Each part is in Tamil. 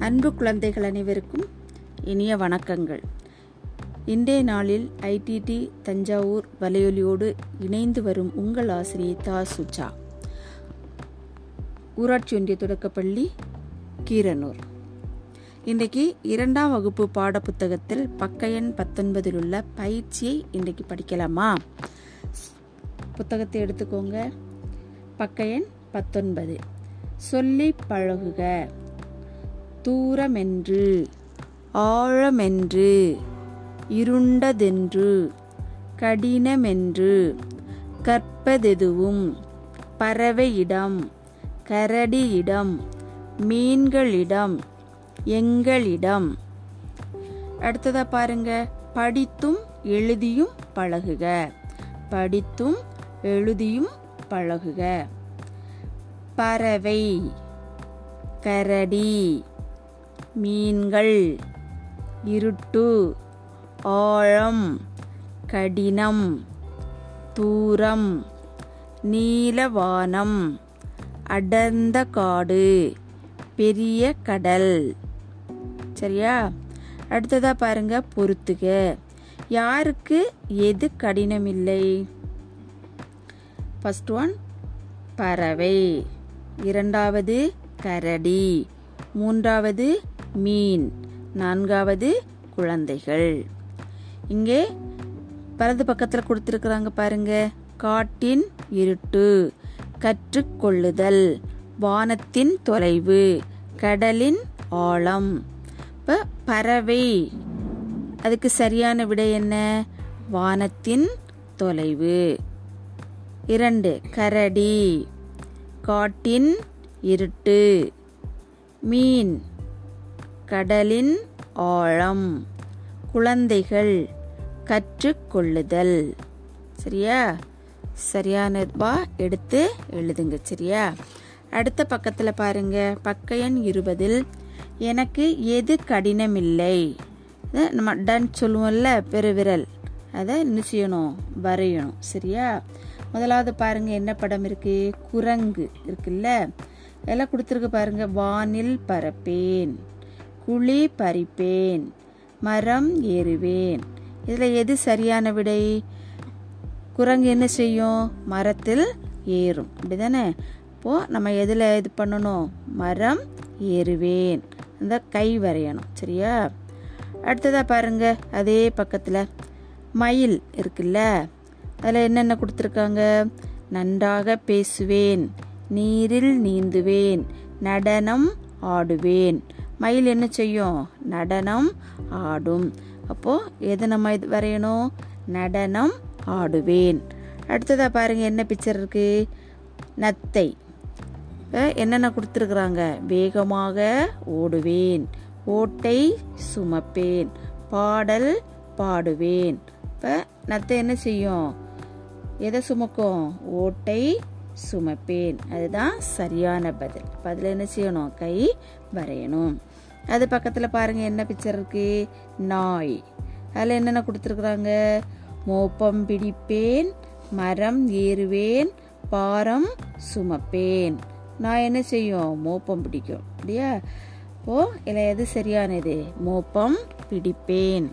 அன்பு குழந்தைகள் அனைவருக்கும் இனிய வணக்கங்கள். இன்றைய நாளில் ஐடிடி தஞ்சாவூர் வலையொலியோடு இணைந்து வரும் உங்கள் ஆசிரியை தா. சுஜா. ஊராட்சி ஒன்றிய தொடக்கப்பள்ளி கீரனூர். இன்றைக்கு இரண்டாம் வகுப்பு பாடப்புத்தகத்தில் பக்க எண் பத்தொன்பதில் உள்ள பயிற்சியை இன்றைக்கு படிக்கலாமா? புத்தகத்தை எடுத்துக்கோங்க. பக்க எண் பத்தொன்பது. சொல்லி பழகுக. தூரமென்று ஆழமென்று இருண்டதென்று கடினமென்று கற்பதெதுவும் பறவையிடம் கரடியிடம் மீன்களிடம் எங்களிடம். அடுத்ததாக பாருங்க. படித்தும் எழுதியும் பழகுக. படித்தும் எழுதியும் பழகுக. பறவை கரடி மீன்கள். இருட்டு ஆழம் கடினம் தூரம் நீலவானம் அடர்ந்த காடு பெரிய கடல். சரியா? அடுத்ததாக பாருங்க பொறுத்துக. யாருக்கு எது கடினமில்லை? ஃபஸ்ட் ஒன் பறவை. இரண்டாவது கரடி. மூன்றாவது மீன் நான்காவது குழந்தைகள். இங்கே வலது பக்கத்தில் கொடுத்துருக்குறாங்க பாருங்க காட்டின் இருட்டு கற்றுக்கொள்ளுதல் வானத்தின் தொலைவு கடலின் ஆழம். இப்போ பறவை அதுக்கு சரியான விடை என்ன? வானத்தின் தொலைவு. இரண்டு கரடி காட்டின் இருட்டு. மீன் கடலின் ஆழம் குழந்தைகள் கற்றுக்கொள்ளுதல் சரியா? சரியானவா எடுத்து எழுதுங்க சரியா? அடுத்த பக்கத்தில் பாருங்க. பக்க எண் இருபதில் எனக்கு எது கடினமில்லை? நம்ம டன் சொல்லுவோம்ல பெருவிரல். அதை என்ன செய்யணும்? வரையணும் சரியா? முதலாவது பாருங்க என்ன படம் இருக்கு? குரங்கு இருக்குல்ல? எல்லாம் கொடுத்துருக்கு பாருங்க. வானில் பறப்பேன் குழி பறிப்பேன் மரம் ஏறுவேன். இதில் எது சரியான விடை? குரங்கு என்ன செய்யும்? மரத்தில் ஏறும். அப்படிதானே? இப்போது நம்ம எதில் இது பண்ணணும்? மரம் ஏறுவேன். அந்த கை வரையணும். சரியா? அடுத்ததாக பாருங்க. அதே பக்கத்தில் மயில் இருக்குல்ல. அதில் என்னென்ன கொடுத்துருக்காங்க? நன்றாக பேசுவேன். நீரில் நீந்துவேன் நடனம் ஆடுவேன். மயில் என்ன செய்யும்? நடனம் ஆடும். அப்போது எது நம்ம இது வரையணும்? நடனம் ஆடுவேன். அடுத்ததாக பாருங்கள் என்ன பிக்சர் இருக்குது நத்தை. என்னென்ன கொடுத்துருக்குறாங்க? வேகமாக ஓடுவேன். ஓட்டை சுமப்பேன். பாடல் பாடுவேன். இப்போ நத்தை என்ன செய்யும்? எதை சுமக்கும்? ஓட்டை சுமப்பேன். அதுதான் சரியான பதில். பதில் என்ன செய்யணும்? கை வரையணும். அது பக்கத்தில் பாருங்கள் என்ன பிக்சர் இருக்கு? நாய். அதில் என்னென்ன கொடுத்துருக்குறாங்க? மோப்பம் பிடிப்பேன் மரம் ஏறுவேன் பாரம் சுமப்பேன். நான் என்ன செய்யும்? மோப்பம் பிடிக்கும். அப்படியா? ஓ இல்லை எது சரியானது? மோப்பம் பிடிப்பேன்.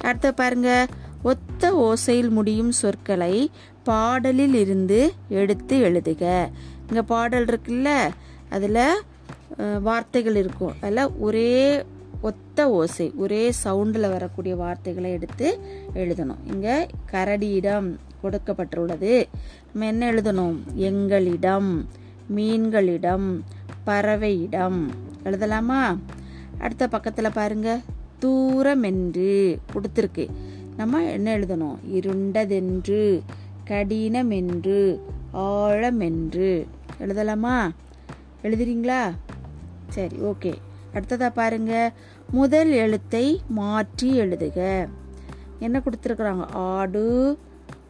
அடுத்த பாருங்க ஒத்த ஓசையில் முடியும் சொற்களை பாடலில் இருந்து எடுத்து எழுதுக. இங்கே பாடல் இருக்குல்ல? அதில் வார்த்தைகள் இருக்கும். அதில் ஒரே ஒத்த ஓசை ஒரே சவுண்டில் வரக்கூடிய வார்த்தைகளை எடுத்து எழுதணும். இங்கே கரடியிடம் கொடுக்கப்பட்டுள்ளது. நம்ம என்ன எழுதணும்? எங்களிடம் மீன்களிடம் பறவையிடம். எழுதலாமா? அடுத்த பக்கத்தில் பாருங்க. தூரமென்று கொடுத்துருக்கு. நம்ம என்ன எழுதணும்? இருண்டதென்று. கடினமென்று ஆழமென்று. எழுதலாமா? எழுதுறீங்களா? சரி ஓகே. அடுத்ததா பாருங்க. முதல் எழுத்தை மாற்றி எழுதுக. என்ன கொடுத்துருக்குறாங்க? ஆடு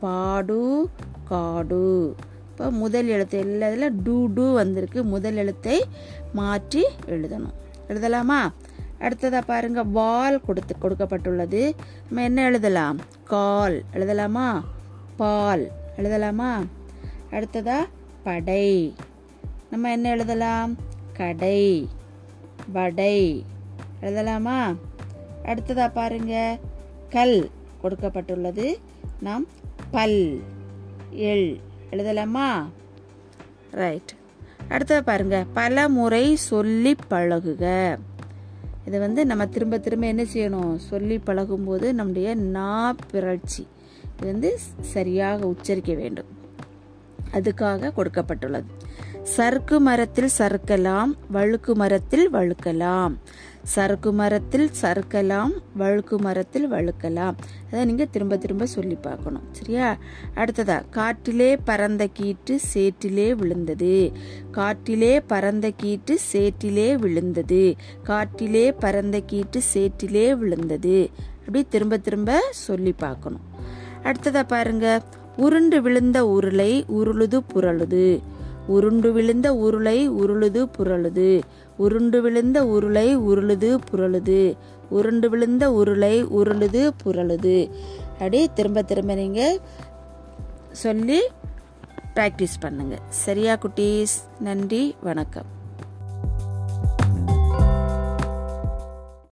பாடு காடு. இப்போ முதல் எழுத்து எல்லாத்துல டூ டூ வந்திருக்கு. முதல் எழுத்தை மாற்றி எழுதணும். எழுதலாமா? அடுத்ததா பாருங்கள் வால் கொடுத்து கொடுக்கப்பட்டுள்ளது. நம்ம என்ன எழுதலாம்? கால். எழுதலாமா? பால். எழுதலாமா? அடுத்ததா படை. நம்ம என்ன எழுதலாம்? கடை. வடை. எழுதலாமா? அடுத்ததா பாருங்க. கல் கொடுக்கப்பட்டுள்ளது. நாம் பல் எள். எழுதலாமா? ரைட் அடுத்தது பாருங்க. பல முறை சொல்லி பழகுக. இது வந்து நம்ம திரும்ப திரும்ப என்ன செய்யணும்? சொல்லி பழகும்போது நம்முடைய நா பிறழ்ச்சி. வந்து சரியாக உச்சரிக்க வேண்டும். அதுக்காக கொடுக்கப்பட்டுள்ளது. சறுக்கு மரத்தில் சறுக்கலாம் வழுக்கு மரத்தில் வழுக்கலாம். சறுக்கு மரத்தில் சறுக்கலாம் வழுக்கு மரத்தில் வழுக்கலாம். அதை நீங்க திரும்ப திரும்ப சொல்லி பார்க்கணும். சரியா? அடுத்ததா காட்டிலே பறந்த கீட்டு சேற்றிலே விழுந்தது. காட்டிலே பறந்த கீட்டு சேற்றிலே விழுந்தது. காட்டிலே பறந்த கீட்டு சேற்றிலே விழுந்தது. அப்படி திரும்ப திரும்ப சொல்லி பார்க்கணும். அடுத்ததா பாருங்க உருண்டு விழுந்த உருளை உருளுது புரளுது. உருண்டு விழுந்த உருளை உருளுது புரளுது. உருண்டு விழுந்த உருளை உருளுது புரளுது. உருண்டு விழுந்த உருளை உருளுது புரளுது. அப்படியே திரும்ப திரும்ப நீங்க சொல்லி ப்ராக்டிஸ் பண்ணுங்க. சரியா குட்டீஸ்? நன்றி வணக்கம்.